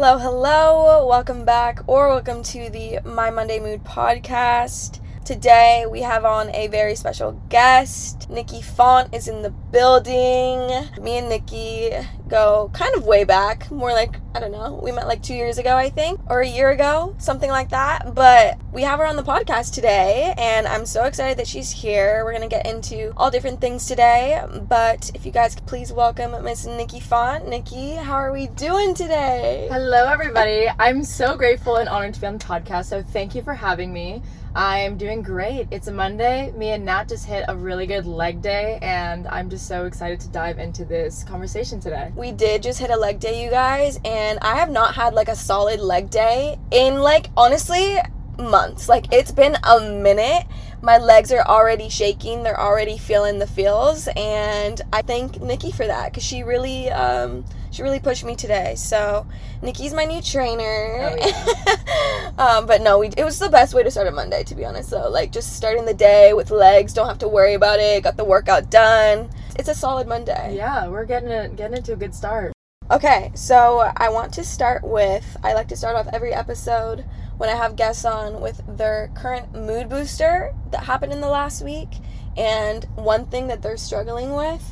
Hello, hello. Welcome back or welcome to the My Monday Mood podcast. Today we have on a very special guest. Nikki Font is in the building. Me and Nikki go kind of way back, more like, I don't know, we met like two years ago, I think, or a year ago, something like that. But we have her on the podcast today, and I'm so excited that she's here. We're to get into all different things today. But if you guys could please welcome Miss Nikki Font. Nikki, how are we doing today? Hello, everybody. I'm so grateful and honored to be on the podcast, so thank you for having me. I'm doing great. It's a Monday. Me and Nat just hit a really good leg day, and I'm just so excited to dive into this conversation today. We did just hit a leg day, you guys, and I have not had like a solid leg day in like honestly months. Like it's been a minute. My legs are already shaking. They're already feeling the feels, and I thank Nikki for that because she really, um, she really pushed me today. So Nikki's my new trainer. Oh, yeah. um, but no, we it was the best way to start a Monday, to be honest. So like just starting the day with legs, don't have to worry about it. Got the workout done. It's a solid Monday. Yeah, we're getting it, getting into a good start. Okay, so I want to start with I like to start off every episode when I have guests on with their current mood booster that happened in the last week and one thing that they're struggling with.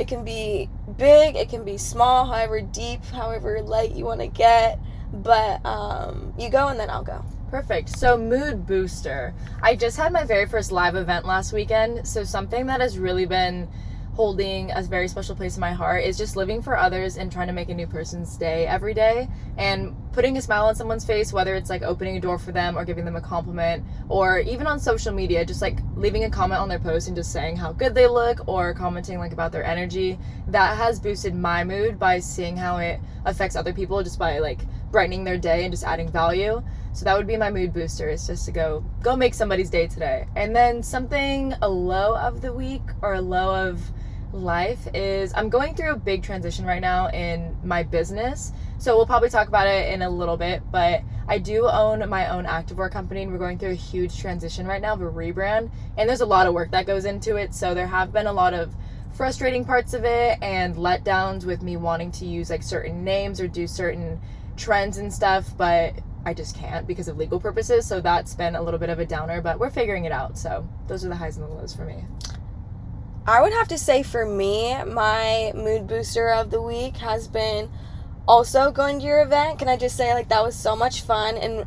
It can be big, it can be small, however deep, however light you want to get. But um, you go and then I'll go. Perfect. So, mood booster. I just had my very first live event last weekend. So, something that has really been holding a very special place in my heart is just living for others and trying to make a new person's day every day and putting a smile on someone's face, whether it's like opening a door for them or giving them a compliment, or even on social media, just like leaving a comment on their post and just saying how good they look or commenting like about their energy. That has boosted my mood by seeing how it affects other people just by like brightening their day and just adding value. So that would be my mood booster is just to go go make somebody's day today. And then something a low of the week or a low of life is I'm going through a big transition right now in my business. So we'll probably talk about it in a little bit, but I do own my own activewear company and we're going through a huge transition right now of a rebrand. And there's a lot of work that goes into it. So there have been a lot of frustrating parts of it and letdowns with me wanting to use like certain names or do certain trends and stuff, but I just can't because of legal purposes. So that's been a little bit of a downer, but we're figuring it out. So those are the highs and the lows for me. I would have to say for me, my mood booster of the week has been also going to your event. Can I just say, like, that was so much fun and,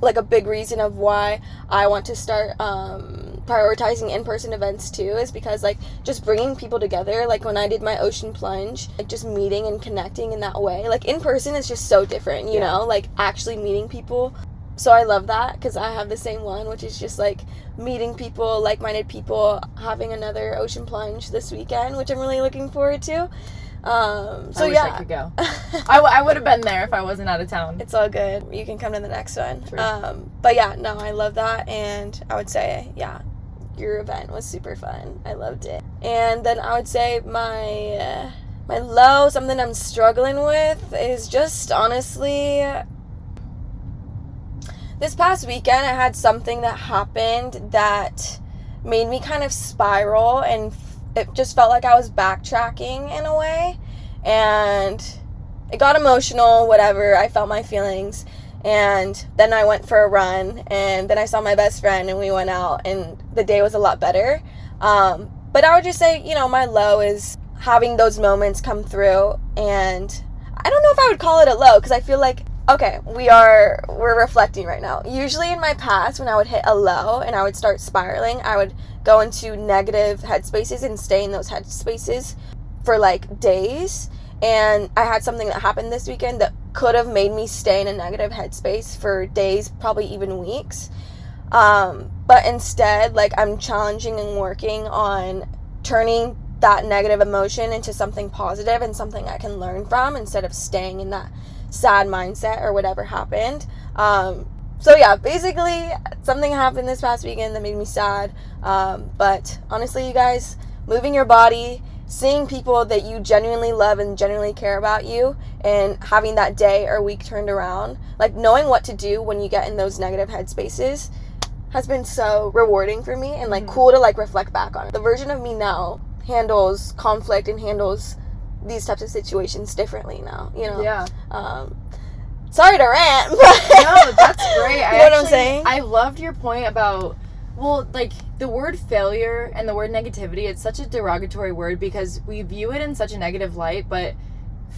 like, a big reason of why I want to start um, prioritizing in person events too is because, like, just bringing people together. Like, when I did my ocean plunge, like, just meeting and connecting in that way. Like, in person is just so different, you Yeah. know? Like, actually meeting people so I love that because I have the same one, which is just like meeting people, like-minded people, having another ocean plunge this weekend, which I'm really looking forward to. Um, so I wish yeah, I could go. I, w- I would have been there if I wasn't out of town. it's all good. You can come to the next one. Um, but yeah, no, I love that, and I would say yeah, your event was super fun. I loved it. And then I would say my uh, my low, something I'm struggling with, is just honestly this past weekend I had something that happened that made me kind of spiral and it just felt like I was backtracking in a way. And it got emotional whatever I felt my feelings. And then I went for a run and then I saw my best friend and we went out and the day was a lot better. Um, but I would just say you know my low is having those moments come through and I don't know if I would call it a low because I feel like okay, we are we're reflecting right now. Usually in my past when I would hit a low and I would start spiraling, I would go into negative headspaces and stay in those headspaces for like days. And I had something that happened this weekend that could have made me stay in a negative headspace for days, probably even weeks. Um, but instead, like I'm challenging and working on turning that negative emotion into something positive and something I can learn from instead of staying in that sad mindset or whatever happened. Um, so yeah, basically something happened this past weekend that made me sad. Um, but honestly, you guys, moving your body, seeing people that you genuinely love and genuinely care about you, and having that day or week turned around, like knowing what to do when you get in those negative headspaces, has been so rewarding for me and like Mhm. cool to like reflect back on. The version of me now handles conflict and handles these types of situations differently now. You know. Yeah. Um, sorry to rant, but no, that's great. I You know what I'm saying? I loved your point about well, like the word failure and the word negativity. It's such a derogatory word because we view it in such a negative light, but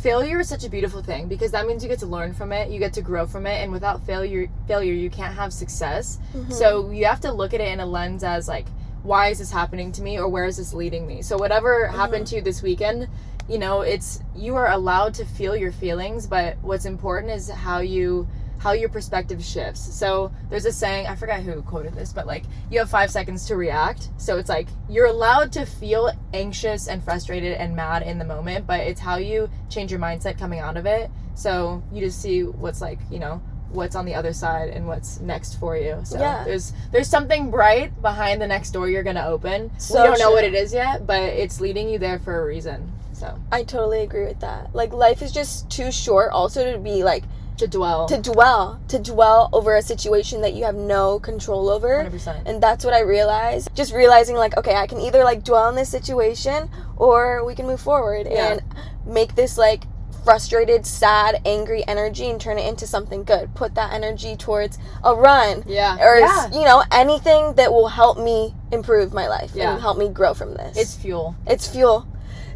failure is such a beautiful thing because that means you get to learn from it, you get to grow from it, and without failure, failure you can't have success. Mm-hmm. So you have to look at it in a lens as like, why is this happening to me, or where is this leading me? So whatever happened to you this weekend, you know, it's you are allowed to feel your feelings, but what's important is how you how your perspective shifts. So there's a saying, I forgot who quoted this, but like you have five seconds to react. So it's like you're allowed to feel anxious and frustrated and mad in the moment, but it's how you change your mindset coming out of it. So you just see what's like, you know, what's on the other side and what's next for you. So Yeah. there's there's something bright behind the next door you're gonna open. So we don't know what it is yet, but it's leading you there for a reason. So I totally agree with that. Like life is just too short also to be like to dwell. to dwell, to dwell over a situation that you have no control over. 100%. And that's what I realized. Just realizing like, okay, I can either like dwell in this situation or we can move forward Yeah. and make this like frustrated, sad, angry energy and turn it into something good. Put that energy towards a run yeah. or yeah. you know, anything that will help me improve my life Yeah. and help me grow from this. It's fuel. it's fuel.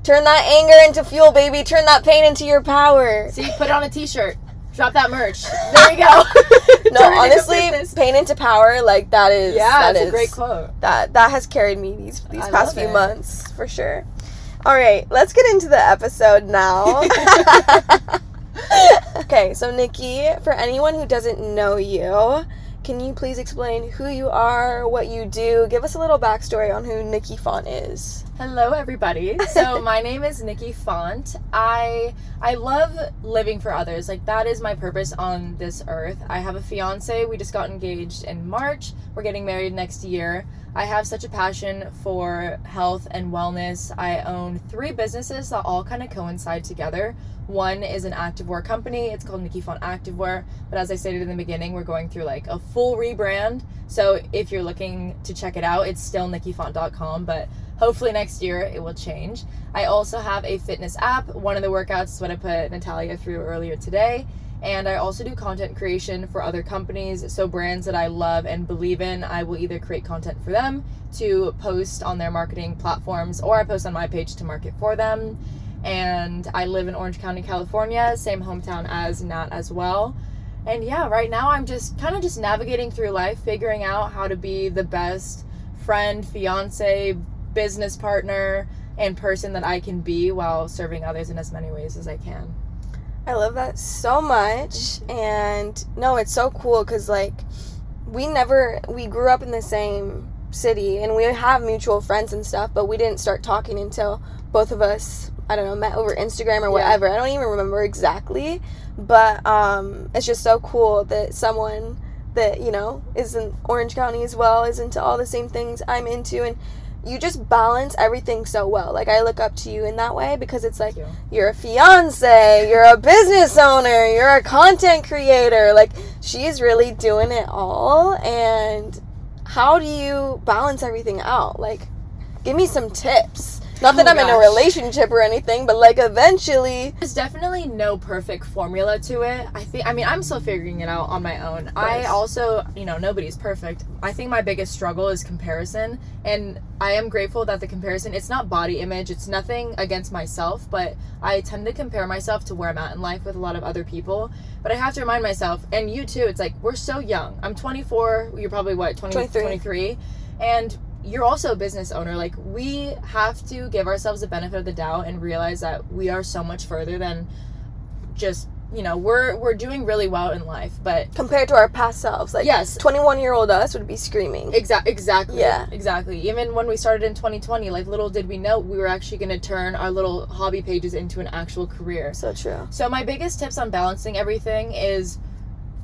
Turn that anger into fuel, baby. Turn that pain into your power. See, put it on a t-shirt. Drop that merch. There you go. No, it into honestly, pain into power, like that is yeah, that that's is a great quote. that that has carried me these these I past few it. months for sure. All right, let's get into the episode now. okay, so Nikki, for anyone who doesn't know you, can you please explain who you are, what you do? Give us a little backstory on who Nikki Font is. Hello, everybody. So my name is Nikki Font. I I love living for others. Like that is my purpose on this earth. I have a fiance. We just got engaged in March. We're getting married next year. I have such a passion for health and wellness. I own three businesses that all kind of coincide together. One is an activewear company. It's called Nikki Font Activewear. But as I stated in the beginning, we're going through like a full rebrand. So if you're looking to check it out, it's still nikkifont.com. But hopefully next year it will change. I also have a fitness app. One of the workouts is what I put Natalia through earlier today. And I also do content creation for other companies. So, brands that I love and believe in, I will either create content for them to post on their marketing platforms or I post on my page to market for them. And I live in Orange County, California, same hometown as Nat as well. And yeah, right now I'm just kind of just navigating through life, figuring out how to be the best friend, fiance, business partner, and person that I can be while serving others in as many ways as I can. I love that so much. And no, it's so cool because, like, we never, we grew up in the same city and we have mutual friends and stuff, but we didn't start talking until both of us, I don't know, met over Instagram or Yeah. whatever. I don't even remember exactly. But um, it's just so cool that someone that, you know, is in Orange County as well is into all the same things I'm into. And you just balance everything so well. Like, I look up to you in that way because it's like, you. you're a fiance, you're a business owner, you're a content creator. Like she's really doing it all and how do you balance everything out? Like give me some tips. Not that Oh I'm in a oh, relationship or anything, but like eventually There's definitely no perfect formula to it. I think I mean I'm still figuring it out on my own. I also, you know, nobody's perfect. I think my biggest struggle is comparison and I am grateful that the comparison it's not body image, it's nothing against myself, but I tend to compare myself to where I'm at in life with a lot of other people. But I have to remind myself and you too, it's like we're so young. I'm 24, you're probably what, 20, 23. 23 and you're also a business owner. Like we have to give ourselves the benefit of the doubt and realize that we are so much further than just you know we're we're doing really well in life. But compared to our past selves, like yes, 21 year old us would be screaming. Exact, exactly. Yeah. exactly. Even when we started in 2020, like little did we know we were actually going to turn our little hobby pages into an actual career. So true. So my biggest tips on balancing everything is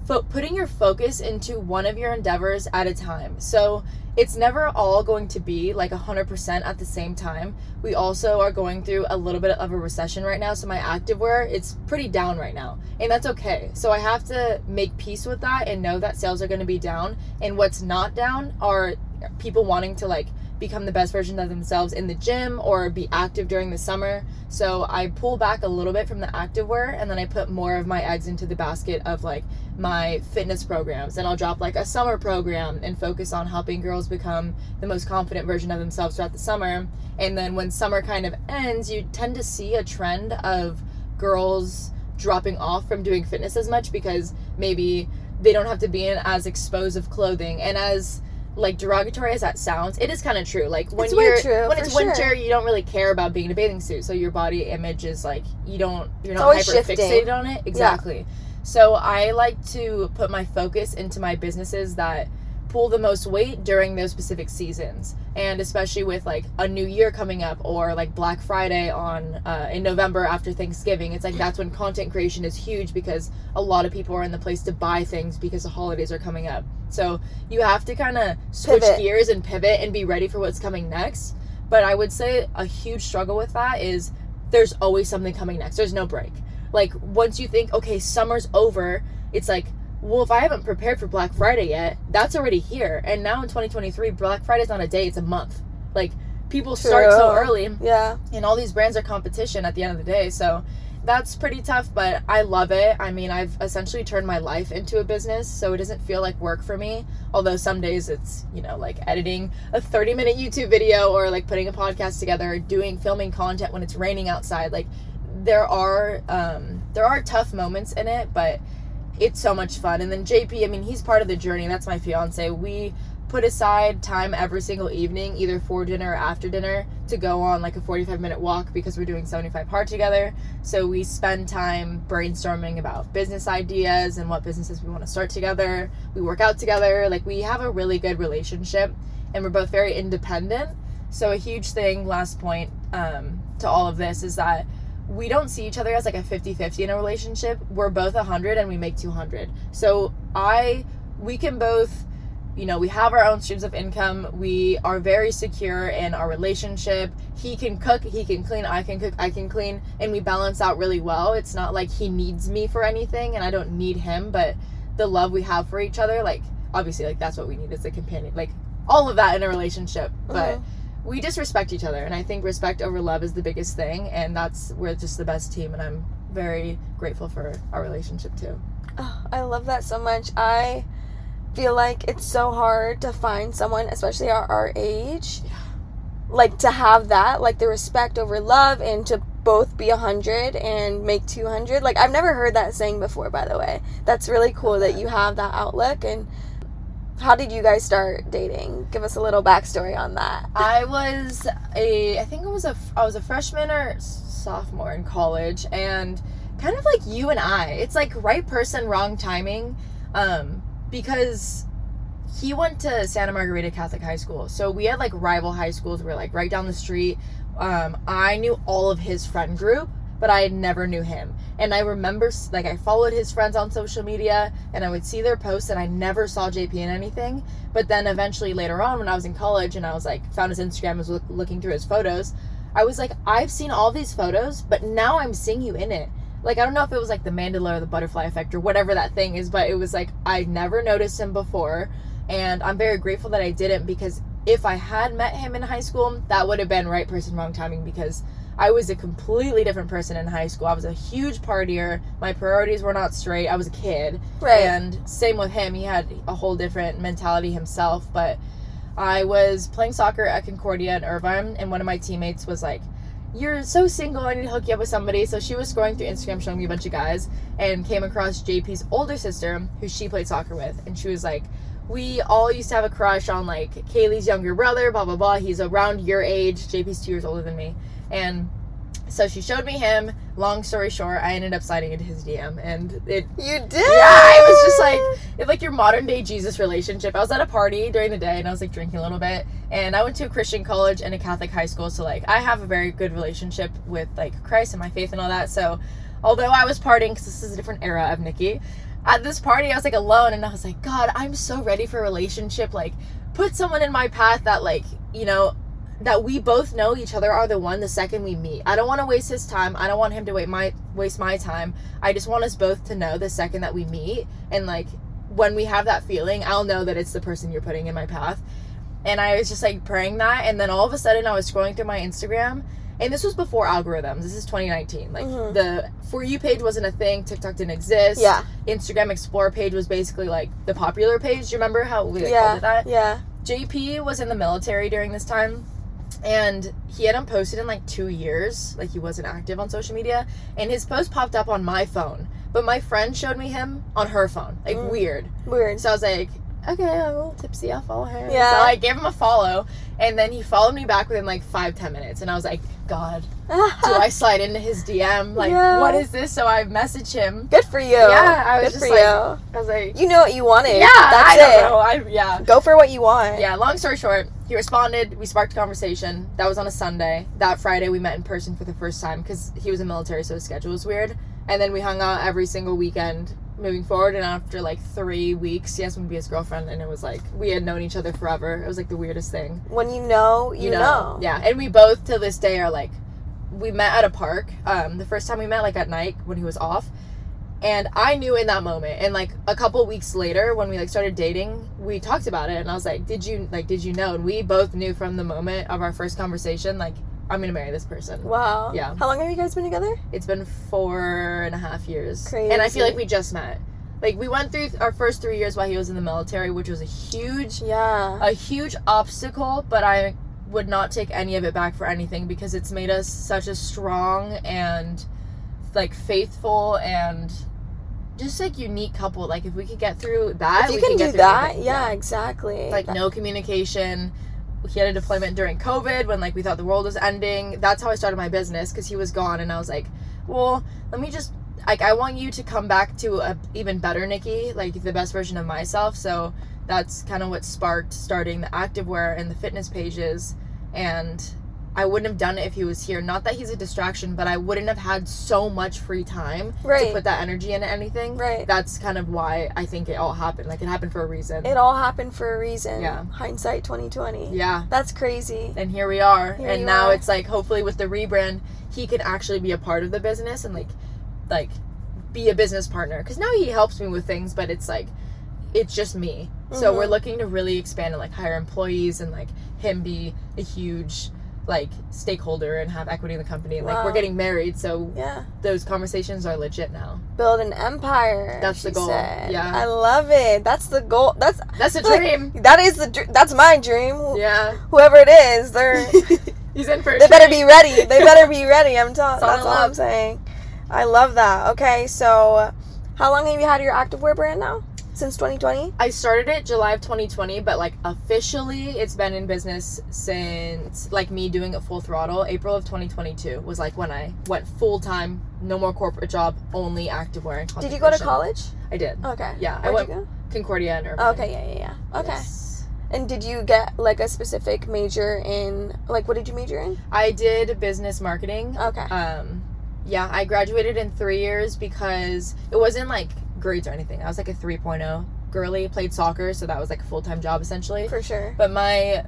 fo- putting your focus into one of your endeavors at a time. So it's never all going to be like 100% at the same time. We also are going through a little bit of a recession right now, so my activewear it's pretty down right now, and that's okay. So I have to make peace with that and know that sales are going to be down, and what's not down are people wanting to like become the best version of themselves in the gym or be active during the summer. So I pull back a little bit from the activewear and then I put more of my eggs into the basket of like my fitness programs. And I'll drop like a summer program and focus on helping girls become the most confident version of themselves throughout the summer. And then when summer kind of ends, you tend to see a trend of girls dropping off from doing fitness as much because maybe they don't have to be in as exposed of clothing and as like derogatory as that sounds, it is kind of true. Like when It's you're true, when it's winter, sure. you don't really care about being in a bathing suit, so your body image is like you don't you're not hyper fixated on it. Exactly. So I like to put my focus into my businesses that pull the most weight during those specific seasons. And especially with like a new year coming up or like black friday on uh, in november after thanksgiving it's like that's when content creation is huge because a lot of people are in the place to buy things because the holidays are coming up. So you have to kind of switch Pivot. gears and pivot and be ready for what's coming next. But i would say a huge struggle with that is there's always something coming next. There's no break like once you think okay summer's over it's like well if i haven't prepared for black friday yet that's already here. And now in 2023 black friday's not a day it's a month. Like people start so early Yeah. and all these brands are competition at the end of the day. So that's pretty tough but i love it. I mean i've essentially turned my life into a business so it doesn't feel like work for me. Although some days it's you know like editing a 30 minute youtube video or like putting a podcast together doing filming content when it's raining outside. Like there are um there are tough moments in it but it's so much fun. And then jp i mean he's part of the journey. That's my fiance. We put aside time every single evening either for dinner or after dinner to go on like a 45 minute walk because we're doing 75 hard together. So we spend time brainstorming about business ideas and what businesses we want to start together. We work out together. Like we have a really good relationship and we're both very independent. So a huge thing last point um, to all of this is that we don't see each other as like a 50-50 in a relationship. We're both 100 and we make 200 so i we can both you know we have our own streams of income. We are very secure in our relationship. He can cook he can clean i can cook i can clean and we balance out really well. It's not like he needs me for anything and i don't need him but the love we have for each other like obviously like that's what we need as a companion like all of that in a relationship. But Mhm. We just respect each other and i think respect over love is the biggest thing and that's we're just the best team and i'm very grateful for our relationship too Oh, I love that so much. I feel like it's so hard to find someone, especially our, our age, Yeah. like to have that, like the respect over love and to both be 100 and make 200. Like, I've never heard that saying before, by the way. That's really cool that you have that outlook. And how did you guys start dating? Give us a little backstory on that. I was a I think I was a I was a freshman or sophomore in college and kind of like you and I. It's like right person wrong timing um because he went to Santa Margarita Catholic High School. So we had like rival high schools. We were like right down the street. Um I knew all of his friend group, but I never knew him. And I remember like I followed his friends on social media and I would see their posts and I never saw JP in anything. But then eventually later on, when I was in college and I was like, found his Instagram, was look, looking through his photos, I was like, I've seen all these photos, but now I'm seeing you in it. Like, I don't know if it was like the Mandela or the butterfly effect or whatever that thing is, but it was like, I never noticed him before. And I'm very grateful that I didn't because if I had met him in high school, that would have been right person, wrong timing because I was a completely different person in high school. I was a huge partier. My priorities were not straight. I was a kid. Right. And same with him. He had a whole different mentality himself. But I was playing soccer at Concordia in Irvine, and one of my teammates was like, You're so single, I need to hook you up with somebody. So she was scrolling through Instagram showing me a bunch of guys and came across JP's older sister, who she played soccer with. And she was like, We all used to have a crush on like Kaylee's younger brother, blah, blah, blah. He's around your age. JP's two years older than me. And so she showed me him. Long story short, I ended up sliding into his DM, and it You did? yeah, it was just like it's like your modern day Jesus relationship. I was at a party during the day and I was like drinking a little bit. And I went to a Christian college and a Catholic high school, so like I have a very good relationship with like Christ and my faith and all that. So although I was partying because this is a different era of Nikki, at this party I was like alone and I was like, God, I'm so ready for a relationship. Like put someone in my path that like you know that we both know each other are the one the second we meet. I don't want to waste his time. I don't want him to wait my waste my time. I just want us both to know the second that we meet and like when we have that feeling, I'll know that it's the person you're putting in my path. And I was just like praying that. And then all of a sudden, I was scrolling through my Instagram. And this was before algorithms. This is 2019. Like Mhm. the For You page wasn't a thing. TikTok didn't exist. Yeah. Instagram Explore page was basically like the popular page. Do you remember how we like, yeah. called it that? Yeah. JP was in the military during this time and he hadn't posted in like two years. Like he wasn't active on social media. And his post popped up on my phone. But my friend showed me him on her phone. Like Mm. weird. Weird. So I was like, okay, I'm a little tipsy. I'll follow her. Yeah. So I gave him a follow. And then he followed me back within like five, ten minutes. And I was like, God, do I slide into his DM? Like, Yeah. what is this? So I messaged him. Good for you. Yeah, I was Good just for like- you. I was like, You know what you wanted. yeah, That's I it. don't know. I, yeah. Go for what you want. Yeah, long story short, he responded. We sparked a conversation. That was on a Sunday. That Friday, we met in person for the first time because he was in military, so his schedule was weird. And then we hung out every single weekend moving forward. And after like three weeks, he asked me to be his girlfriend. And it was like, we had known each other forever. It was like the weirdest thing. When you know, you, know. Yeah. And we both, to this day, are like, we met at a park. Um, the first time we met, like at night when he was off. And I knew in that moment, and like a couple weeks later, when we like started dating, we talked about it, and I was like, "Did you like? Did you know?" And we both knew from the moment of our first conversation, like, I'm gonna marry this person. Wow. Yeah. How long have you guys been together? It's been four and a half years, Crazy. and I feel like we just met. Like we went through our first three years while he was in the military, which was a huge, Yeah. a huge obstacle, but I would not take any of it back for anything because it's made us such a strong and like faithful and just like unique couple. Like if we could get through that, if you we can do that, anything. yeah, exactly. Like That- no communication. He had a deployment during COVID when like we thought the world was ending. That's how I started my business because he was gone, and I was like, well, let me just like I want you to come back to a even better Nikki, like the best version of myself. So that's kind of what sparked starting the activewear and the fitness pages, and I wouldn't have done it if he was here. Not that he's a distraction, but I wouldn't have had so much free time to put that energy into anything. Right. That's kind of why I think it all happened. Like it happened for a reason. It all happened for a reason. Yeah. Hindsight 2020. yeah. That's crazy. and here we are Here and now are. it's like hopefully with the rebrand he can actually be a part of the business and like like be a business partner because now he helps me with things but it's like it's just me so Mhm. we're looking to really expand and like hire employees and like him be a huge like stakeholder and have equity in the company and like we're getting married so Yeah. those conversations are legit now Build an empire. That's the goal. said. Yeah. I love it. That's the goal. That's that's a like, dream That is the dr- that's my dream. yeah Whoever it is, they're he's in for they better be ready. They better be ready. I'm telling. That's all I'm saying. I love that. Okay, so how long have you had your activewear brand now? Since 2020. I started it July of 2020, but like officially, it's been in business since like me doing it full throttle. April of 2022 was like when I went full time, no more corporate job, only activewear and Did you go to college? I did. Okay. Yeah, I Where'd went you Concordia and Irvine. Okay. Yeah. Yeah. Yeah. Okay. Yes. And did you get like a specific major in like what did you major in? I did business marketing. Okay. Um, yeah, I graduated in three years because it wasn't like grades or anything. I was like a 3.0 girly, played soccer, so that was like a full time job essentially. For sure. But my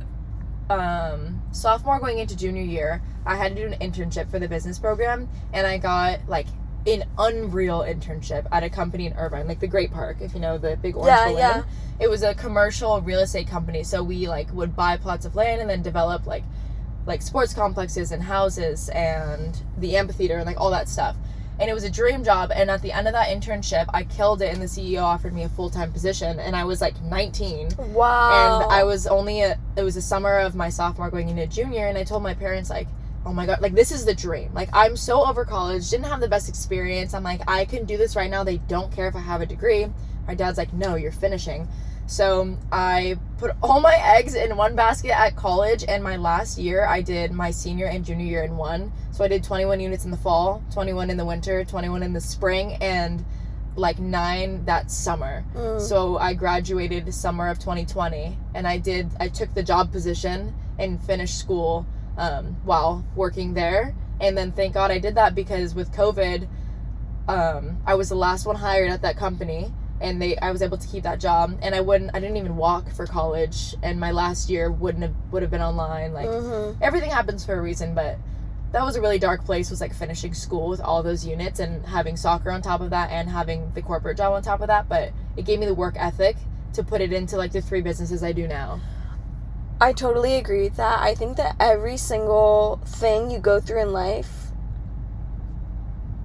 um, sophomore going into junior year, I had to do an internship for the business program, and I got like an unreal internship at a company in Irvine, like the Great Park, if you know the big orange Yeah, balloon. yeah. It was a commercial real estate company, so we like would buy plots of land and then develop like like sports complexes and houses and the amphitheater and like all that stuff. And it was a dream job. And at the end of that internship, I killed it, and the CEO offered me a full time position. And I was like 19 Wow. and I was only a, it was the summer of my sophomore going into junior, and I told my parents like, oh my god, like this is the dream. Like I'm so over college, didn't have the best experience. I'm like I can do this right now. They don't care if I have a degree. My dad's like, no, you're finishing. So I put all my eggs in one basket at college, and my last year I did my senior and junior year in one. So I did 21 units in the fall, 21 in the winter, 21 in the spring, and like nine that summer. Mm. So I graduated summer of 2020, and I did. I took the job position and finished school um, while working there. And then thank God I did that because with COVID, um, I was the last one hired at that company, and they I was able to keep that job. And I wouldn't. I didn't even walk for college, and my last year wouldn't have would have been online. Like Mhm. everything happens for a reason, but. That was a really dark place. Was like finishing school with all those units and having soccer on top of that, and having the corporate job on top of that. But it gave me the work ethic to put it into like the three businesses I do now. I totally agree with that. I think that every single thing you go through in life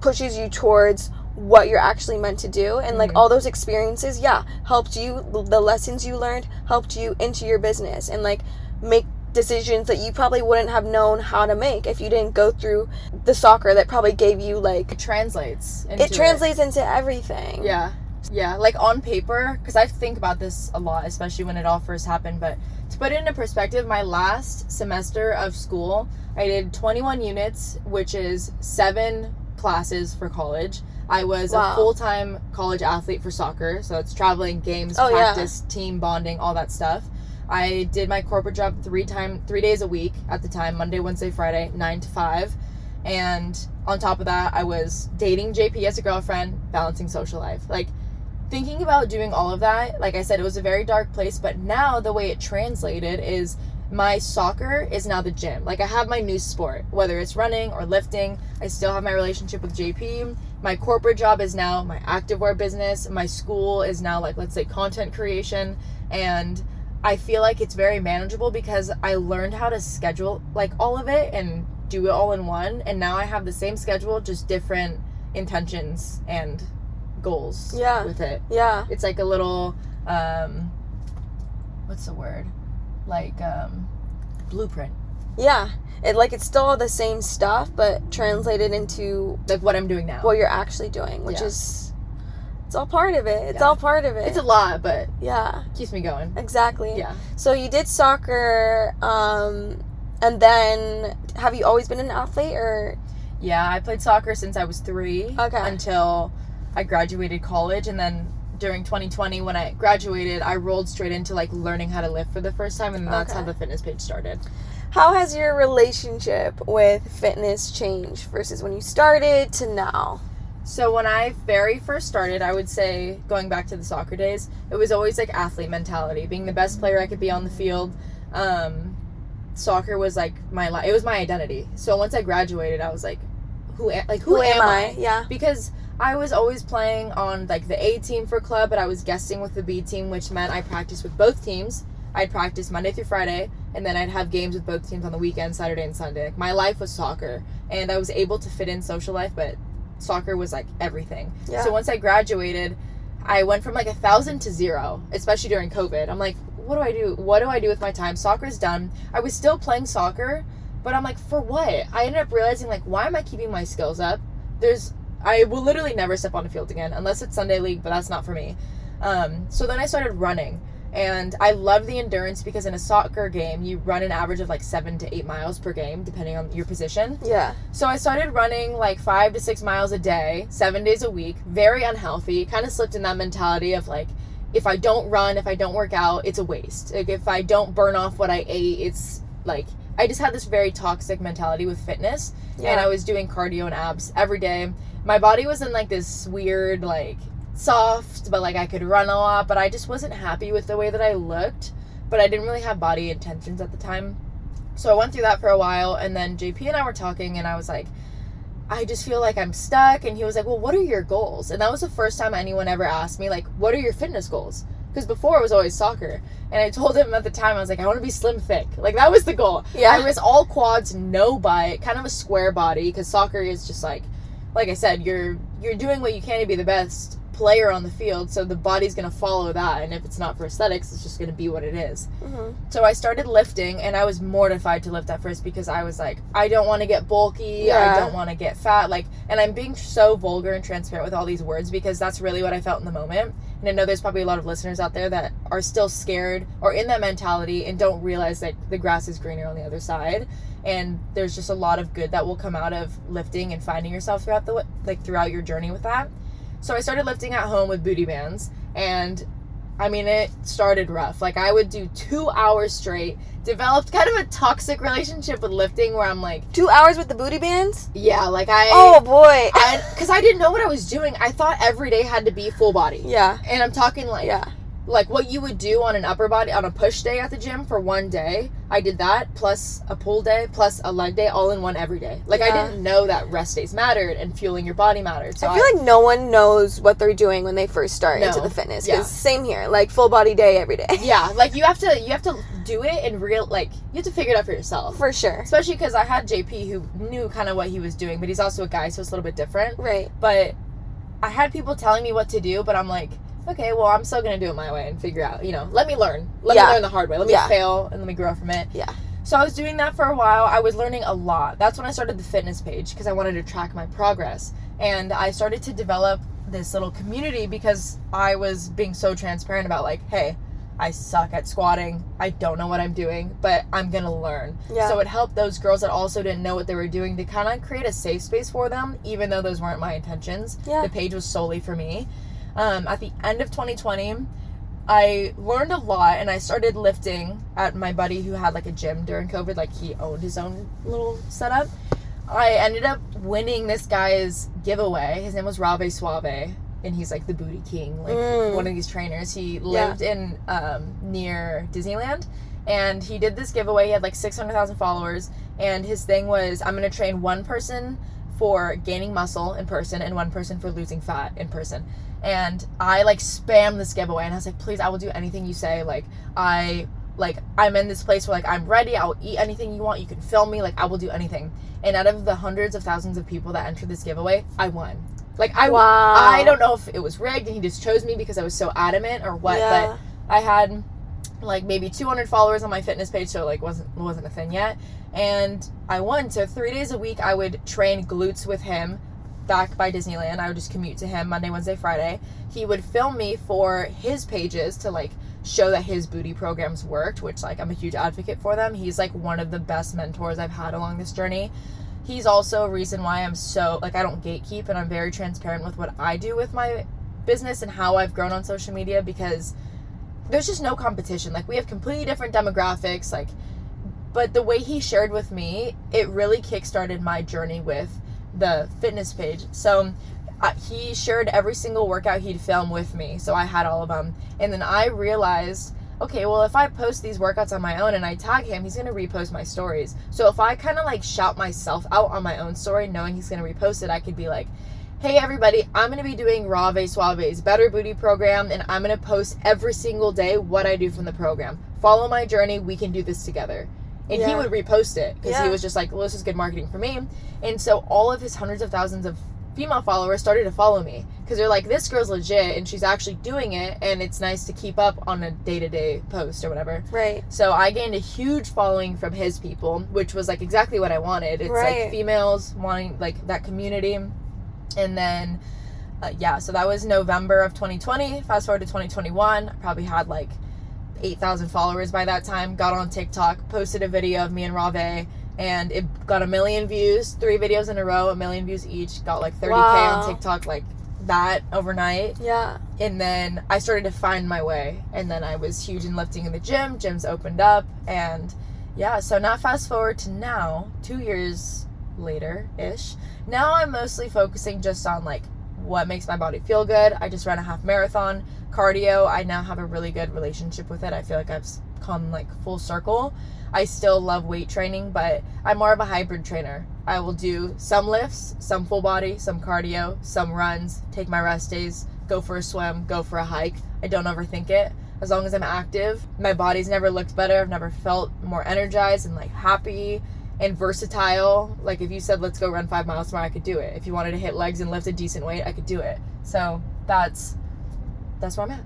pushes you towards what you're actually meant to do and like Mhm. all those experiences yeah helped you the lessons you learned helped you into your business and like make decisions that you probably wouldn't have known how to make if you didn't go through the soccer that probably gave you like It translates. Into it translates into everything Yeah. Yeah, like on paper, because I think about this a lot, especially when it all first happened. But to put it into perspective, my last semester of school, I did 21 units, which is seven classes for college. I was Wow. a full time college athlete for soccer, so it's traveling, games, Oh, yeah. practice, team bonding, all that stuff. I did my corporate job three time three days a week at the time, Monday, Wednesday, Friday, nine to five. And on top of that, I was dating JP as a girlfriend, balancing social life. Like thinking about doing all of that, like I said, it was a very dark place, but now the way it translated is my soccer is now the gym. Like I have my new sport, whether it's running or lifting. I still have my relationship with JP. My corporate job is now my activewear business. My school is now like let's say content creation and I feel like it's very manageable because I learned how to schedule like all of it and do it all in one and now I have the same schedule just different intentions and goals Yeah. with it. yeah It's like a little um what's the word? Like um blueprint. yeah it like it's still all the same stuff but translated into Like what I'm doing now. what you're actually doing which Yeah. is it's all part of it it's Yeah. all part of it it's a lot, but yeah keeps me going. exactly Yeah. so you did soccer um and then have you always been an athlete or Yeah, I played soccer since I was 3 Okay. until I graduated college and then during 2020 when I graduated, I rolled straight into like learning how to lift for the first time and that's how the fitness page started. how has your relationship with fitness changed versus when you started to now So when I very first started, I would say going back to the soccer days, it was always like athlete mentality, being the best player I could be on the field. Um, soccer was like my life; it was my identity. So once I graduated, I was like, who am, like who, am, I? yeah Because I was always playing on like the A team for club, but I was guesting with the B team, which meant I practiced with both teams. I'd practice Monday through Friday, and then I'd have games with both teams on the weekend, Saturday and Sunday. Like, my life was soccer, and I was able to fit in social life, but soccer was like everything. Yeah. So once I graduated, I went from like a thousand to zero, especially during COVID. I'm like, what do I do? What do I do with my time? Soccer's done. I was still playing soccer, but I'm like, for what? I ended up realizing like, why am I keeping my skills up? There's, I will literally never step on a field again unless it's Sunday league, but that's not for me. Um, so then I started running. And I love the endurance because in a soccer game, you run an average of like seven to eight miles per game, depending on your position. yeah So I started running like five to six miles a day, seven days a week, very unhealthy. Kind of slipped in that mentality of like, if I don't run, if I don't work out, it's a waste. Like, if I don't burn off what I ate, it's like, I just had this very toxic mentality with fitness. Yeah. And I was doing cardio and abs every day. My body was in like this weird, like, soft, but like I could run a lot, but I just wasn't happy with the way that I looked. But I didn't really have body intentions at the time. So I went through that for a while, and then JP and I were talking, and I was like, I just feel like I'm stuck. And he was like, Well, what are your goals? And that was the first time anyone ever asked me, like, What are your fitness goals? Because before it was always soccer. And I told him at the time, I was like, I want to be slim thick. Like, that was the goal. Yeah. I was all quads, no butt, kind of a square body, because soccer is just like, like I said, you're you're doing what you can to be the best player on the field, so the body's gonna follow that. And if it's not for aesthetics, it's just gonna be what it is. Mhm. So I started lifting, and I was mortified to lift at first because I was like, I don't want to get bulky, Yeah. I don't want to get fat, like, and I'm being so vulgar and transparent with all these words because that's really what I felt in the moment. And I know there's probably a lot of listeners out there that are still scared or in that mentality and don't realize that the grass is greener on the other side. And there's just a lot of good that will come out of lifting and finding yourself throughout the like throughout your journey with that. So I started lifting at home with booty bands and I mean it started rough. Like I would do 2 hours straight. Developed kind of a toxic relationship with lifting where I'm like, two hours with the booty bands yeah, like I oh boy cuz I didn't know what I was doing. I thought every day had to be full body. yeah And I'm talking like yeah like what you would do on an upper body on a push day at the gym for one day i did that plus a pull day plus a leg day all in one every day like i didn't know that rest days mattered and fueling your body mattered so I feel like no one knows what they're doing when they first start into the fitness. Yeah. Because same here, like full body day every day. yeah like you have to you have to do it in real like you have to figure it out for yourself For sure. especially because i had jp who knew kind of what he was doing but he's also a guy so it's a little bit different Right. but I had people telling me what to do, but I'm like, okay, well, I'm still gonna do it my way and figure out, you know, let me learn. Let Yeah. me learn the hard way. Let me Yeah. fail and let me grow from it. Yeah. So I was doing that for a while. I was learning a lot. That's when I started the fitness page because I wanted to track my progress. And I started to develop this little community because I was being so transparent about like, hey, I suck at squatting. I don't know what I'm doing, but I'm gonna learn. Yeah. So it helped those girls that also didn't know what they were doing to kind of create a safe space for them, even though those weren't my intentions. Yeah. The page was solely for me. Um, at the end of 2020, I learned a lot and I started lifting at my buddy who had like a gym during COVID. Like he owned his own little setup. I ended up winning this guy's giveaway. His name was Rave Suave, and he's like the booty king, like Mm. one of these trainers. He lived in um, near Disneyland, and he did this giveaway. He had like six hundred thousand followers, and his thing was, I'm gonna train one person for gaining muscle in person and one person for losing fat in person. And I like spam this giveaway, and I was like, please, I will do anything you say. Like I like I'm in this place where like I'm ready. I'll eat anything you want. You can film me. Like I will do anything. And out of the hundreds of thousands of people that entered this giveaway, I won. Like I, Wow. I don't know if it was rigged and he just chose me because I was so adamant or what. Yeah. But I had like maybe 200 followers on my fitness page, so like wasn't wasn't a thing yet. And I won. So three days a week, I would train glutes with him back by Disneyland. I would just commute to him Monday, Wednesday, Friday. He would film me for his pages to like show that his booty programs worked, which like I'm a huge advocate for them. He's like one of the best mentors I've had along this journey. He's also a reason why I'm so like I don't gatekeep and I'm very transparent with what I do with my business and how I've grown on social media because there's just no competition. Like we have completely different demographics like but the way he shared with me, it really kickstarted my journey with the fitness page. So uh, he shared every single workout he'd film with me. So I had all of them. And then I realized, okay, well, if I post these workouts on my own and I tag him, he's going to repost my stories. So if I kind of like shout myself out on my own story, knowing he's going to repost it, I could be like, hey everybody, I'm going to be doing Rave Suave's Better Booty program, and I'm going to post every single day what I do from the program. Follow my journey. We can do this together. And he would repost it because he was just like, well, this is good marketing for me. And so all of his hundreds of thousands of female followers started to follow me because they're like, this girl's legit and she's actually doing it, and it's nice to keep up on a day to day post or whatever. Right. So I gained a huge following from his people, which was like exactly what I wanted. It's Right. like females wanting like that community. And then, uh, yeah, so that was November of 2020. Fast forward to 2021, I probably had like 8,000 followers by that time. Got on TikTok, posted a video of me and Rave, and it got a million views. Three videos in a row, a million views each. Got like 30K Wow. on TikTok, like that overnight Yeah. and then I started to find my way. And then I was huge in lifting in the gym. Gyms opened up, and yeah. So now fast forward to now, two years later ish. Now I'm mostly focusing just on like what makes my body feel good. I just ran a half marathon. Cardio, I now have a really good relationship with it. I feel like I've come like full circle. I still love weight training, but I'm more of a hybrid trainer. I will do some lifts, some full body, some cardio, some runs, take my rest days, go for a swim, go for a hike. I don't overthink it. As long as I'm active, my body's never looked better. I've never felt more energized and like happy and versatile. Like if you said let's go run 5 miles tomorrow, I could do it. If you wanted to hit legs and lift a decent weight, I could do it. So, that's that's where I'm at.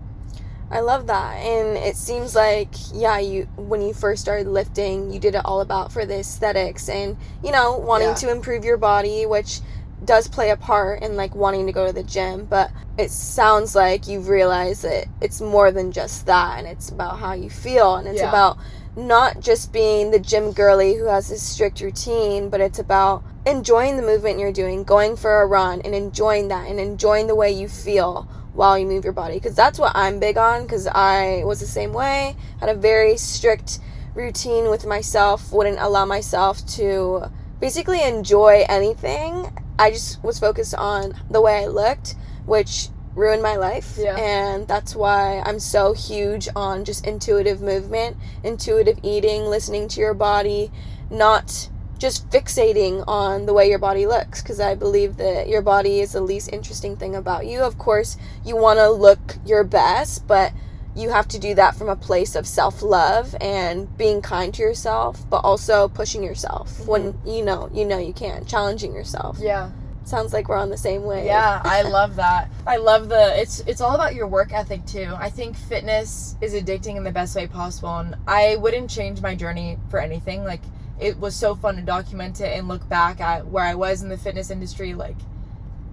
I love that. And it seems like, yeah, you when you first started lifting, you did it all about for the aesthetics and, you know, wanting Yeah. to improve your body, which does play a part in like wanting to go to the gym, but it sounds like you've realized that it's more than just that and it's about how you feel and it's Yeah. about not just being the gym girly who has this strict routine, but it's about enjoying the movement you're doing, going for a run and enjoying that and enjoying the way you feel while you move your body. Because that's what I'm big on because I was the same way. Had a very strict routine with myself wouldn't allow myself to basically enjoy anything. I just was focused on the way I looked which ruined my life. Yeah. And that's why I'm so huge on just intuitive movement, intuitive eating, listening to your body, not just fixating on the way your body looks because I believe that your body is the least interesting thing about you. Of course, you want to look your best, but you have to do that from a place of self-love and being kind to yourself, but also pushing yourself when mm-hmm. you know, you know you can, challenging yourself. Yeah. Sounds like we're on the same way. Yeah, I love that. I love the it's it's all about your work ethic too. I think fitness is addicting in the best way possible and I wouldn't change my journey for anything. Like it was so fun to document it and look back at where I was in the fitness industry like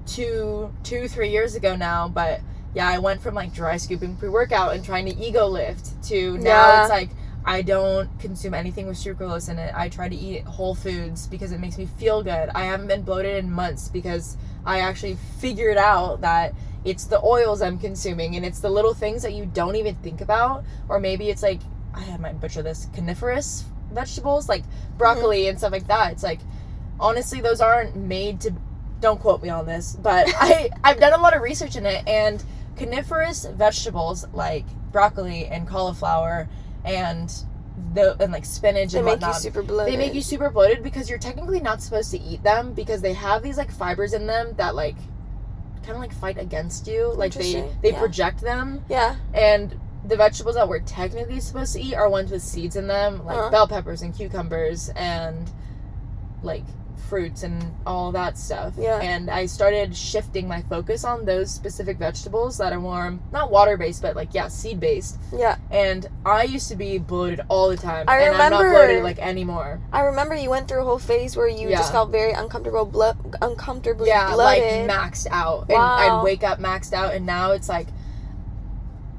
two two three years ago now, but yeah, I went from like dry scooping pre-workout and trying to ego lift to now Yeah. it's like I don't consume anything with sucralose in it. I try to eat whole foods because it makes me feel good. I haven't been bloated in months because I actually figured out that it's the oils I'm consuming and it's the little things that you don't even think about. Or maybe it's like, I might butcher this, coniferous vegetables, like broccoli mm-hmm. and stuff like that. It's like, honestly, those aren't made to, don't quote me on this, but I, I've done a lot of research in it and coniferous vegetables like broccoli and cauliflower and the and like spinach and They and make you super bloated. They make you super bloated because you're technically not supposed to eat them because they have these like fibers in them that like kind of like fight against you. Like they they Yeah. project them Yeah. and the vegetables that we're technically supposed to eat are ones with seeds in them, like Uh-huh. bell peppers and cucumbers and like fruits and all that stuff. Yeah. And I started shifting my focus on those specific vegetables that are more not water based, but like yeah, seed based. Yeah. And I used to be bloated all the time, I and I'm not remember- bloated like anymore. I remember you went through a whole phase where you Yeah. just felt very uncomfortable, blo- uncomfortably yeah, bloated. like maxed out. And I'd wake up maxed out, and now it's like,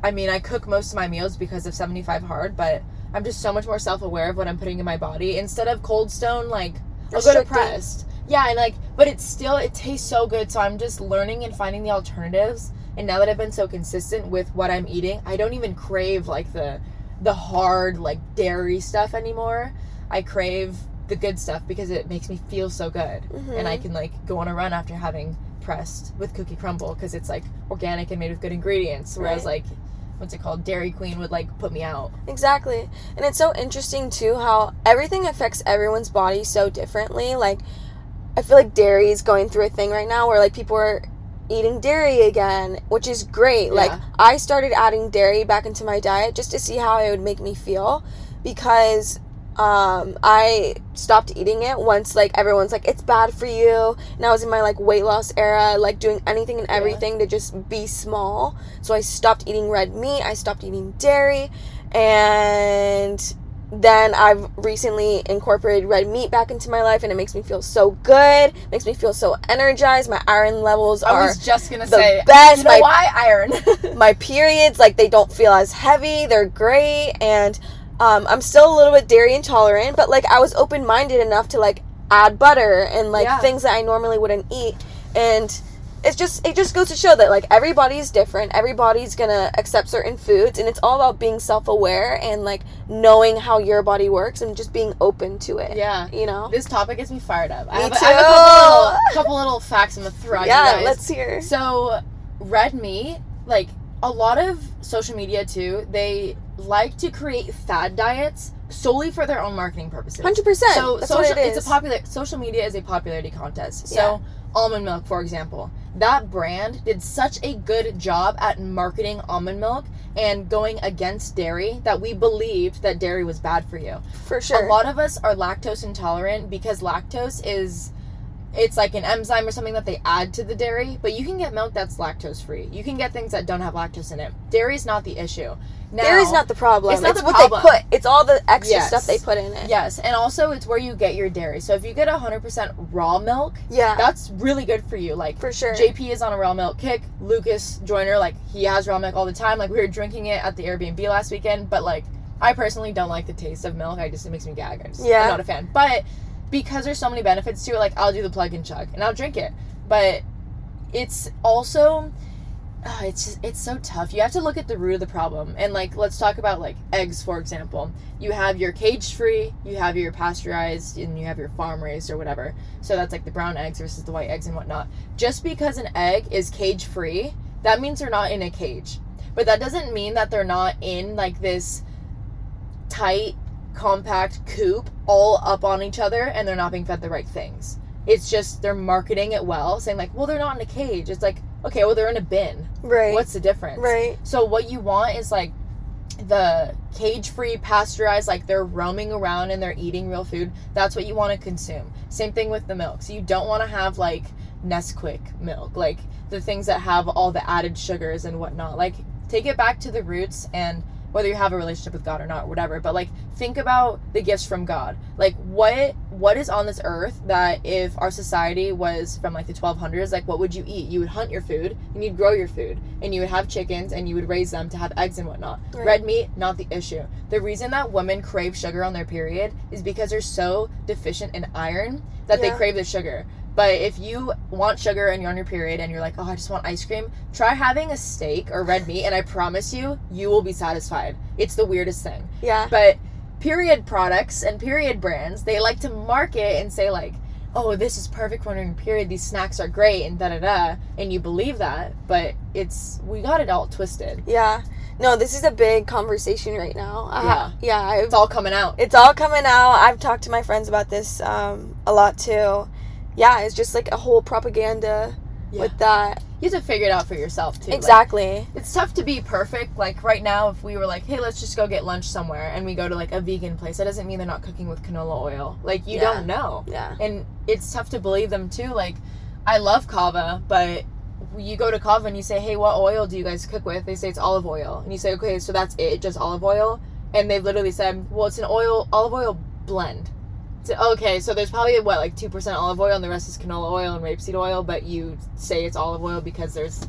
I mean, I cook most of my meals because of 75 hard, but I'm just so much more self aware of what I'm putting in my body. Instead of Cold Stone, like, I'll go to pressed. Yeah, and like, but it's still, it tastes so good. So I'm just learning and finding the alternatives. And now that I've been so consistent with what I'm eating, I don't even crave like the, the hard, like dairy stuff anymore. I crave the good stuff because it makes me feel so good and I Mhm. can like go on a run after having pressed with cookie crumble because it's like organic and made with good ingredients. Whereas Right. like what's it called, Dairy Queen would like put me out. Exactly. And it's so interesting too how everything affects everyone's body so differently. Like I feel like dairy is going through a thing right now where like people are eating dairy again, which is great. Like I started adding dairy back into my diet just to see how it would make me feel because um, I stopped eating it once like everyone's like it's bad for you and I was in my like weight loss era like doing anything and Yeah. everything to just be small so I stopped eating red meat I stopped eating dairy and then I've recently incorporated red meat back into my life and it makes me feel so good makes me feel so energized my iron levels I are was just gonna say best. You know My- why iron? my periods like they don't feel as heavy they're great and um, i'm still a little bit dairy intolerant but like i was open-minded enough to like add butter and like Yeah. things that i normally wouldn't eat and it's just it just goes to show that like everybody's different everybody's gonna accept certain foods and it's all about being self-aware and like knowing how your body works and just being open to it yeah. you know This topic gets me fired up. I Me have, a- I have a couple little, couple little facts I'm gonna throw yeah let's hear So, red meat, like a lot of social media too, they like to create fad diets solely for their own marketing purposes. 100% So, that's social, what it is it's a popular social media is a popularity contest. So, Yeah. almond milk, for example, that brand did such a good job at marketing almond milk and going against dairy that we believed that dairy was bad for you. for sure A lot of us are lactose intolerant because lactose is it's like an enzyme or something that they add to the dairy, but you can get milk that's lactose free. You can get things that don't have lactose in it. Dairy's not the issue. Now, Dairy's not the problem. It's not It's the what problem. they put. It's all the extra Yes. stuff they put in it. Yes, and also it's where you get your dairy. So if you get 100% raw milk, Yeah, that's really good for you. Like for sure. JP is on a raw milk kick. Lucas Joyner, like he has raw milk all the time. Like we were drinking it at the Airbnb last weekend, but like I personally don't like the taste of milk. I just it makes me gag. I just Yeah. I'm not a fan. But because there's so many benefits to it, like I'll do the plug and chug and I'll drink it. But it's also ah, it's just, it's so tough. You have to look at the root of the problem. And like let's talk about like eggs for example. You have your cage free, you have your pasteurized, and you have your farm raised or whatever. So that's like the brown eggs versus the white eggs and whatnot. Just because an egg is cage free that means they're not in a cage. But that doesn't mean that they're not in like this tight, compact coop all up on each other and they're not being fed the right things. It's just they're marketing it well, saying like, well, they're not in a cage. It's like, okay, well, they're in a bin. Right. What's the difference? right? So what you want is like the cage-free pasteurized like they're roaming around and they're eating real food. That's what you want to consume. Same thing with the milk. So you don't want to have like Nesquik milk, like the things that have all the added sugars and whatnot. Like take it back to the roots and whether you have a relationship with God or not, or whatever. But like think about the gifts from God. Like what what is on this earth that if our society was from like the 1200s, like what would you eat? You would hunt your food and you'd grow your food and you would have chickens and you would raise them to have eggs and whatnot. Right. Red meat, not the issue. The reason that women crave sugar on their period is because they're so deficient in iron that they crave the sugar. But if you want sugar and you're on your period and you're like, oh, I just want ice cream, try having a steak or red meat, and I promise you, you will be satisfied. It's the weirdest thing. Yeah. But period products and period brands, they like to market and say, like, oh, this is perfect for your period, these snacks are great, and da da da. And you believe that, but it's, we got it all twisted. Yeah. No, this is a big conversation right now. I ha- yeah. I've, It's all coming out. it's all coming out. I've talked to my friends about this um, a lot too. Yeah, it's just like a whole propaganda Yeah. with that. You have to figure it out for yourself, too. Like, Exactly. it's tough to be perfect. Like right now, if we were like, hey, let's just go get lunch somewhere and we go to like a vegan place, that doesn't mean they're not cooking with canola oil. Like, you Yeah. don't know. yeah. And it's tough to believe them too. Like, I love Cava, but you go to Cava and you say, hey, what oil do you guys cook with? They say it's olive oil. And you say, okay, so that's it, just olive oil? And they've literally said, well, it's an oil, olive oil blend. Okay, so there's probably what, like 2% olive oil and the rest is canola oil and rapeseed oil, but you say it's olive oil because there's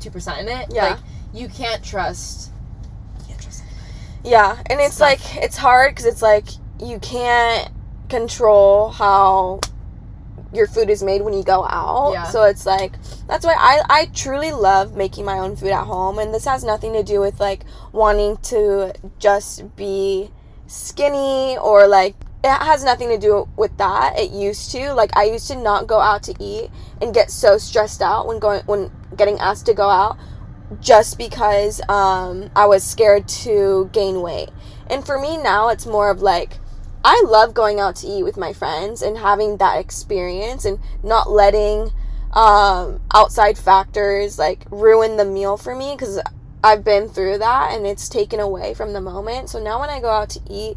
2% in it. Yeah. Like, you can't trust. You can't trust Yeah, and it's Stuff. like it's hard because it's like you can't control how your food is made when you go out. Yeah. So it's like that's why I I truly love making my own food at home, and this has nothing to do with like wanting to just be skinny or like it has nothing to do with that. It used to like I used to not go out to eat and get so stressed out when going when getting asked to go out just because um, I was scared to gain weight. And for me now, it's more of like, I love going out to eat with my friends and having that experience and not letting um, outside factors like ruin the meal for me because I've been through that and it's taken away from the moment. So now when I go out to eat,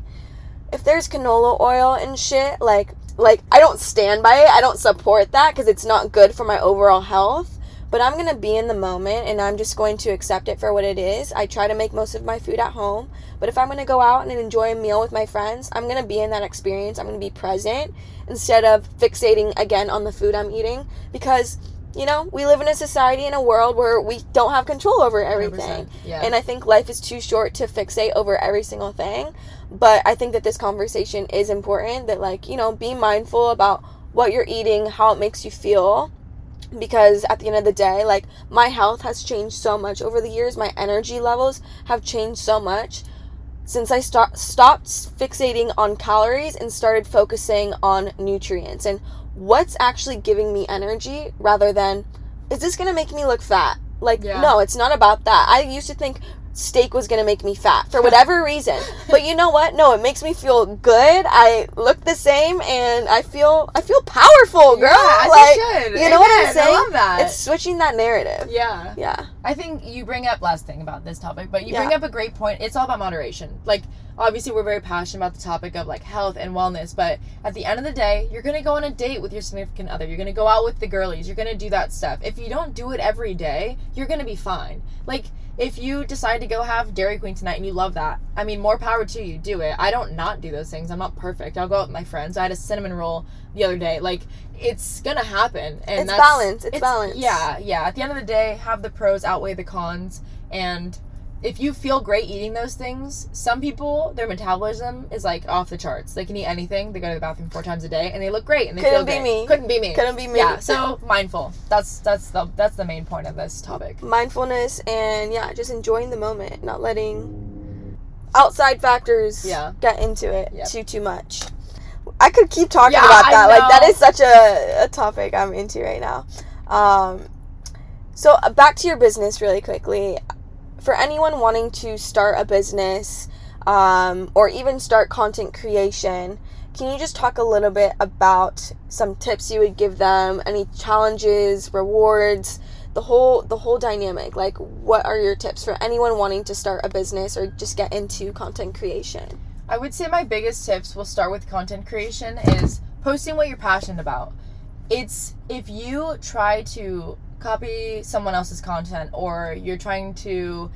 if there's canola oil and shit, like, like I don't stand by it. I don't support that because it's not good for my overall health but I'm gonna be in the moment and I'm just going to accept it for what it is. I try to make most of my food at home, but if I'm gonna go out and enjoy a meal with my friends, I'm gonna be in that experience. I'm gonna be present instead of fixating again on the food I'm eating because you know we live in a society in a world where we don't have control over everything. Yeah. And I think life is too short to fixate over every single thing. But I think that this conversation is important that, like, you know, be mindful about what you're eating, how it makes you feel. Because at the end of the day, like, my health has changed so much over the years. My energy levels have changed so much since I start, stopped fixating on calories and started focusing on nutrients and what's actually giving me energy rather than, is this gonna make me look fat? Like, Yeah. no, it's not about that. I used to think steak was gonna make me fat for whatever reason. But you know what? No, it makes me feel good. I look the same and I feel I feel powerful, girl. Yeah, like you should. you know what I'm saying? I love that. It's switching that narrative. yeah. Yeah. I think you bring up last thing about this topic, but you Yeah. bring up a great point. It's all about moderation. Like obviously we're very passionate about the topic of like health and wellness, but at the end of the day, you're gonna go on a date with your significant other. You're gonna go out with the girlies. You're gonna do that stuff. If you don't do it every day, you're gonna be fine. Like if you decide to go have Dairy Queen tonight and you love that, I mean, more power to you. Do it. I don't not do those things. I'm not perfect. I'll go out with my friends. I had a cinnamon roll the other day. Like it's gonna happen, and It's balance. It's balance. Yeah, yeah. At the end of the day, have the pros outweigh the cons, and if you feel great eating those things, some people their metabolism is like off the charts. They can eat anything. They go to the bathroom four times a day, and they look great and they Couldn't feel be great. me. Couldn't be me. Couldn't be me. Yeah. So mindful. That's that's the that's the main point of this topic. mindfulness and yeah, just enjoying the moment, not letting outside factors Yeah. get into it Yep. too too much. I could keep talking Yeah, about that. Like that is such a, a topic I'm into right now. Um So uh, back to your business really quickly. For anyone wanting to start a business um, or even start content creation, can you just talk a little bit about some tips you would give them? Any challenges, rewards, the whole the whole dynamic? Like, what are your tips for anyone wanting to start a business or just get into content creation? I would say my biggest tips will start with content creation is posting what you're passionate about. It's if you try to copy someone else's content or you're trying to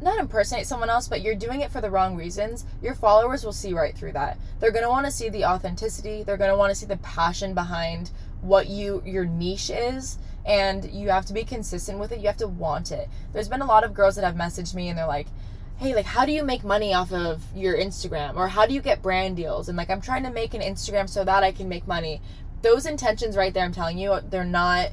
not impersonate someone else, but you're doing it for the wrong reasons, your followers will see right through that. They're going to want to see the authenticity, they're going to want to see the passion behind what you your niche is and you have to be consistent with it. You have to want it. There's been a lot of girls that have messaged me and they're like, hey, like, how do you make money off of your Instagram? Or how do you get brand deals? And like, I'm trying to make an Instagram so that I can make money. Those intentions right there, I'm telling you, they're not,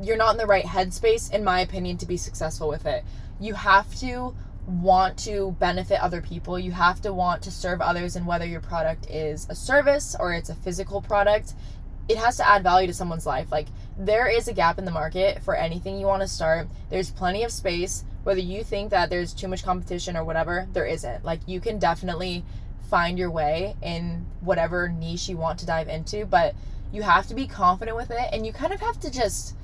you're not in the right headspace, in my opinion, to be successful with it. You have to want to benefit other people. You have to want to serve others, and whether your product is a service or it's a physical product, it has to add value to someone's life. Like, there is a gap in the market for anything you want to start. There's plenty of space whether you think that there's too much competition or whatever, there isn't. Like you can definitely find your way in whatever niche you want to dive into, but you have to be confident with it and you kind of have to just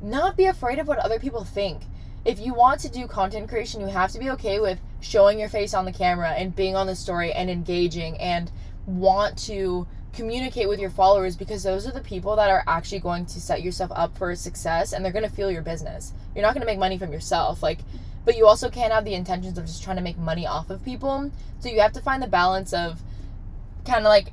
not be afraid of what other people think. If you want to do content creation, you have to be okay with showing your face on the camera and being on the story and engaging and want to communicate with your followers because those are the people that are actually going to set yourself up for success and they're going to feel your business. You're not going to make money from yourself. Like, but you also can't have the intentions of just trying to make money off of people. So you have to find the balance of kind of like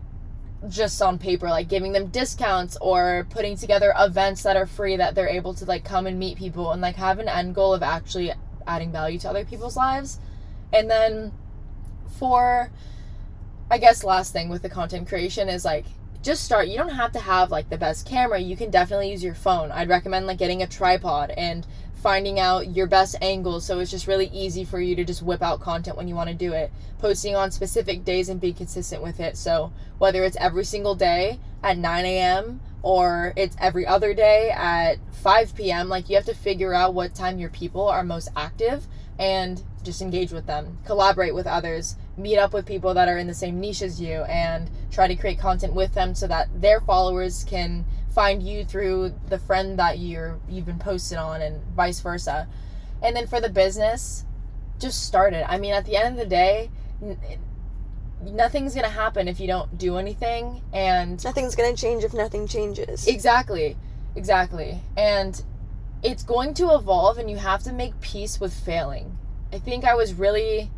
just on paper, like giving them discounts or putting together events that are free that they're able to like come and meet people and like have an end goal of actually adding value to other people's lives. And then for I guess last thing with the content creation is like just start. You don't have to have like the best camera. You can definitely use your phone. I'd recommend like getting a tripod and finding out your best angles so it's just really easy for you to just whip out content when you want to do it. Posting on specific days and being consistent with it. So whether it's every single day at 9 a.m. or it's every other day at 5 p.m., like you have to figure out what time your people are most active and just engage with them, collaborate with others, meet up with people that are in the same niche as you, and try to create content with them so that their followers can find you through the friend that you're you've been posted on, and vice versa. And then for the business, just start it. I mean, at the end of the day, nothing's gonna happen if you don't do anything, and nothing's gonna change if nothing changes. Exactly, exactly, and it's going to evolve and you have to make peace with failing. I think I was really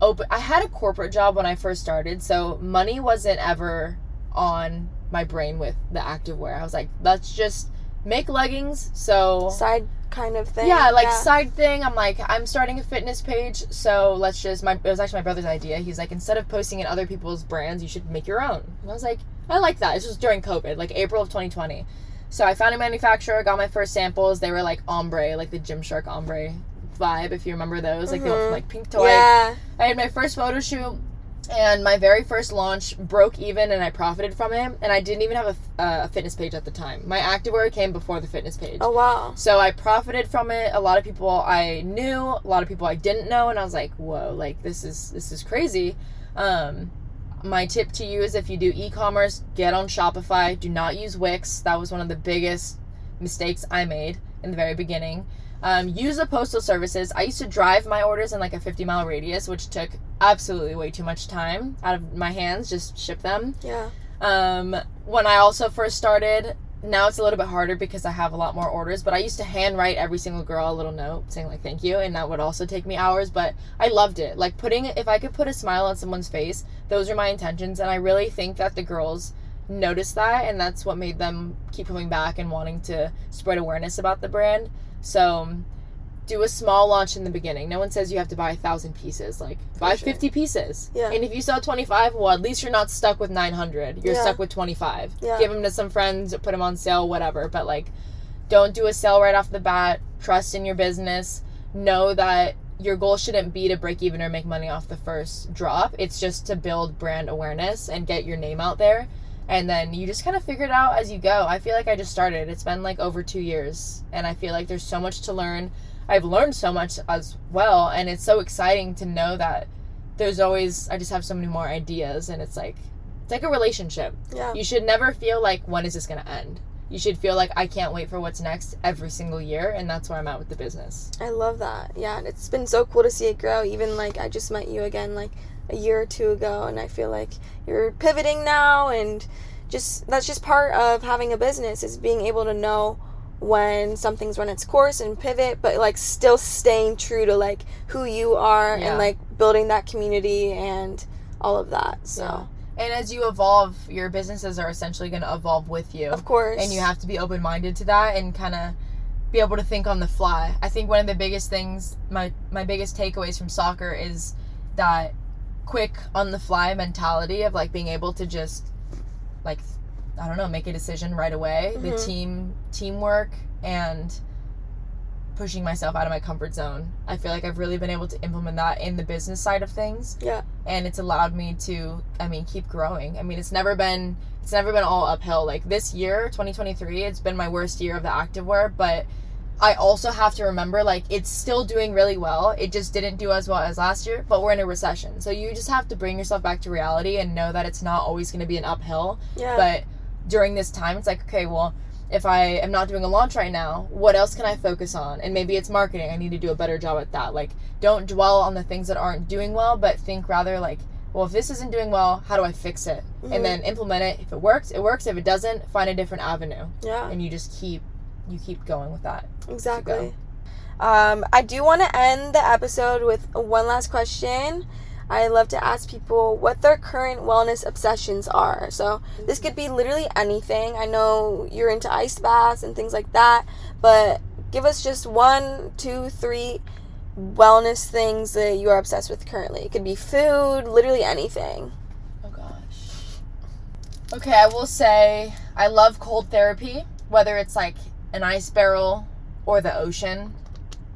open. I had a corporate job when I first started, so money wasn't ever on my brain with the activewear. I was like, let's just make leggings. So side kind of thing. Yeah, like yeah. side thing. I'm like, I'm starting a fitness page, so let's just. My it was actually my brother's idea. He's like, instead of posting in other people's brands, you should make your own. And I was like, I like that. This was during COVID, like April of 2020. So I found a manufacturer, got my first samples. They were like ombre, like the Gymshark ombre vibe, if you remember those, like mm-hmm. the like pink toy. Yeah. I had my first photo shoot, and my very first launch broke even, and I profited from it. And I didn't even have a, uh, a fitness page at the time. My activewear came before the fitness page. Oh wow! So I profited from it. A lot of people I knew, a lot of people I didn't know, and I was like, whoa, like this is this is crazy. Um, my tip to you is if you do e-commerce, get on Shopify. Do not use Wix. That was one of the biggest mistakes I made in the very beginning. Um, use the postal services. I used to drive my orders in like a 50 mile radius, which took absolutely way too much time out of my hands. Just ship them. Yeah. Um, when I also first started, now it's a little bit harder because I have a lot more orders, but I used to handwrite every single girl a little note saying like thank you and that would also take me hours, but I loved it. Like putting if I could put a smile on someone's face, those are my intentions and I really think that the girls noticed that and that's what made them keep coming back and wanting to spread awareness about the brand. So do a small launch in the beginning. No one says you have to buy a thousand pieces. Like buy sure. fifty pieces. Yeah. And if you sell twenty five, well, at least you're not stuck with nine hundred. You're yeah. stuck with twenty five. Yeah. Give them to some friends, put them on sale, whatever. But like, don't do a sale right off the bat. Trust in your business. Know that your goal shouldn't be to break even or make money off the first drop. It's just to build brand awareness and get your name out there. And then you just kind of figure it out as you go. I feel like I just started. It's been like over 2 years and I feel like there's so much to learn. I've learned so much as well and it's so exciting to know that there's always I just have so many more ideas and it's like it's like a relationship. Yeah. You should never feel like when is this going to end? You should feel like I can't wait for what's next every single year and that's where I'm at with the business. I love that. Yeah, and it's been so cool to see it grow. Even like I just met you again like a year or two ago, and I feel like you're pivoting now, and just that's just part of having a business is being able to know when something's run its course and pivot, but like still staying true to like who you are Yeah. and like building that community and all of that. So Yeah. And as you evolve, your businesses are essentially going to evolve with you. of course, and you have to be open minded to that and kind of be able to think on the fly. I think one of the biggest things, my my biggest takeaways from soccer is that quick on the fly mentality of like being able to just like I don't know, make a decision right away. The Mhm. team teamwork and pushing myself out of my comfort zone. I feel like I've really been able to implement that in the business side of things yeah, and it's allowed me to i mean keep growing i mean it's never been it's never been all uphill like this year 2023 it's been my worst year of the activewear but i also have to remember like it's still doing really well. It just didn't do as well as last year but we're in a recession. So you just have to bring yourself back to reality and know that it's not always going to be an uphill. Yeah, but during this time it's like okay well if i am not doing a launch right now what else can i focus on? And maybe it's marketing. I need to do a better job at that. Like don't dwell on the things that aren't doing well but think rather like well if this isn't doing well how do i fix it? Mhm. and then implement it. If it works it works. If it doesn't find a different avenue. Yeah. and you just keep you keep going with that Exactly. Um, I do want to end the episode with one last question. I love to ask people what their current wellness obsessions are. So this could be literally anything. I know you're into ice baths and things like that, but give us just one, two, three wellness things that you are obsessed with currently. It could be food, literally anything. Oh gosh. Okay, I will say I love cold therapy, whether it's like an ice barrel or the ocean.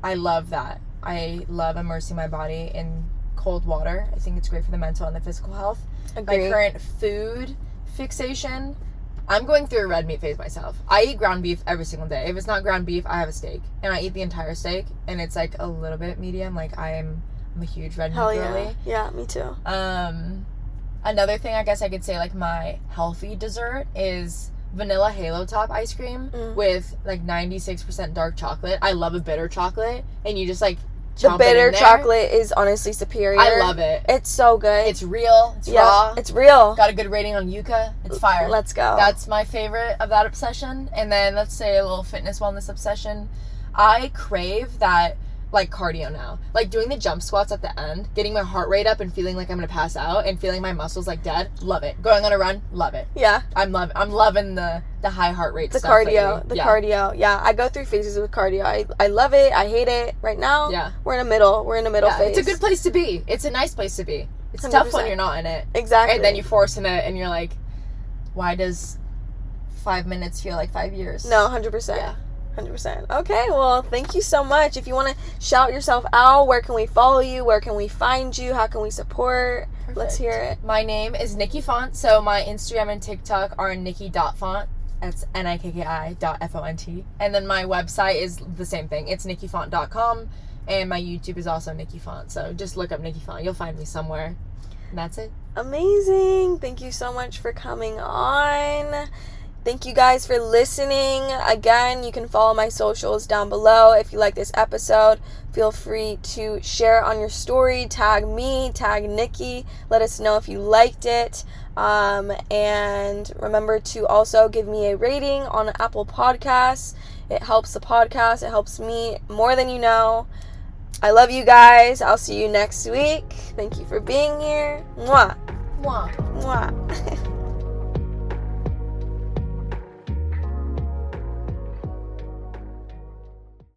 I love that. I love immersing my body in cold water. I think it's great for the mental and the physical health. My Agree. current food fixation, I'm going through a red meat phase myself. I eat ground beef every single day. If it's not ground beef, I have a steak. And I eat the entire steak and it's like a little bit medium. Like I am I'm a huge red Hell meat yeah. girly. Yeah, me too. Um, another thing I guess I could say like my healthy dessert is vanilla halo top ice cream Mm. with like 96% dark chocolate. I love a bitter chocolate and you just like The chomp it in bitter chocolate is honestly superior. I love it. It's so good. It's real. It's yeah, raw. it's real. Got a good rating on Yuka. It's fire. Let's go. That's my favorite of that obsession. And then let's say a little fitness wellness obsession. I crave that like cardio now. Like doing the jump squats at the end, getting my heart rate up and feeling like I'm gonna pass out and feeling my muscles like dead. Love it. Going on a run, love it. yeah. I'm love I'm loving the the high heart rate the cardio lately. the yeah. cardio yeah i go through phases with cardio i, I love it i hate it right now Yeah. we're in a middle we're in a middle Yeah, phase it's a good place to be. It's a nice place to be. It's tough when you're not in it. exactly And then you're forcing it and you're like, why does five minutes feel like five years? no 100% Yeah. 100% okay well thank you so much if you want to shout yourself out where can we follow you where can we find you how can we support let's hear it My name is Nikki Font, so my Instagram and TikTok are nikki.font. That's N-I-K-K-I dot F-O-N-T. And then my website is the same thing. It's nikkifont.com. And my YouTube is also Nikki Font. So just look up Nikki Font. You'll find me somewhere. And that's it. amazing thank you so much for coming on Thank you guys for listening. Again, you can follow my socials down below. If you like this episode, feel free to share on your story, tag me, tag Nikki. Let us know if you liked it. Um, and remember to also give me a rating on Apple Podcasts. It helps the podcast, it helps me more than you know. I love you guys. I'll see you next week. Thank you for being here. Mwah. Mwah. Mwah.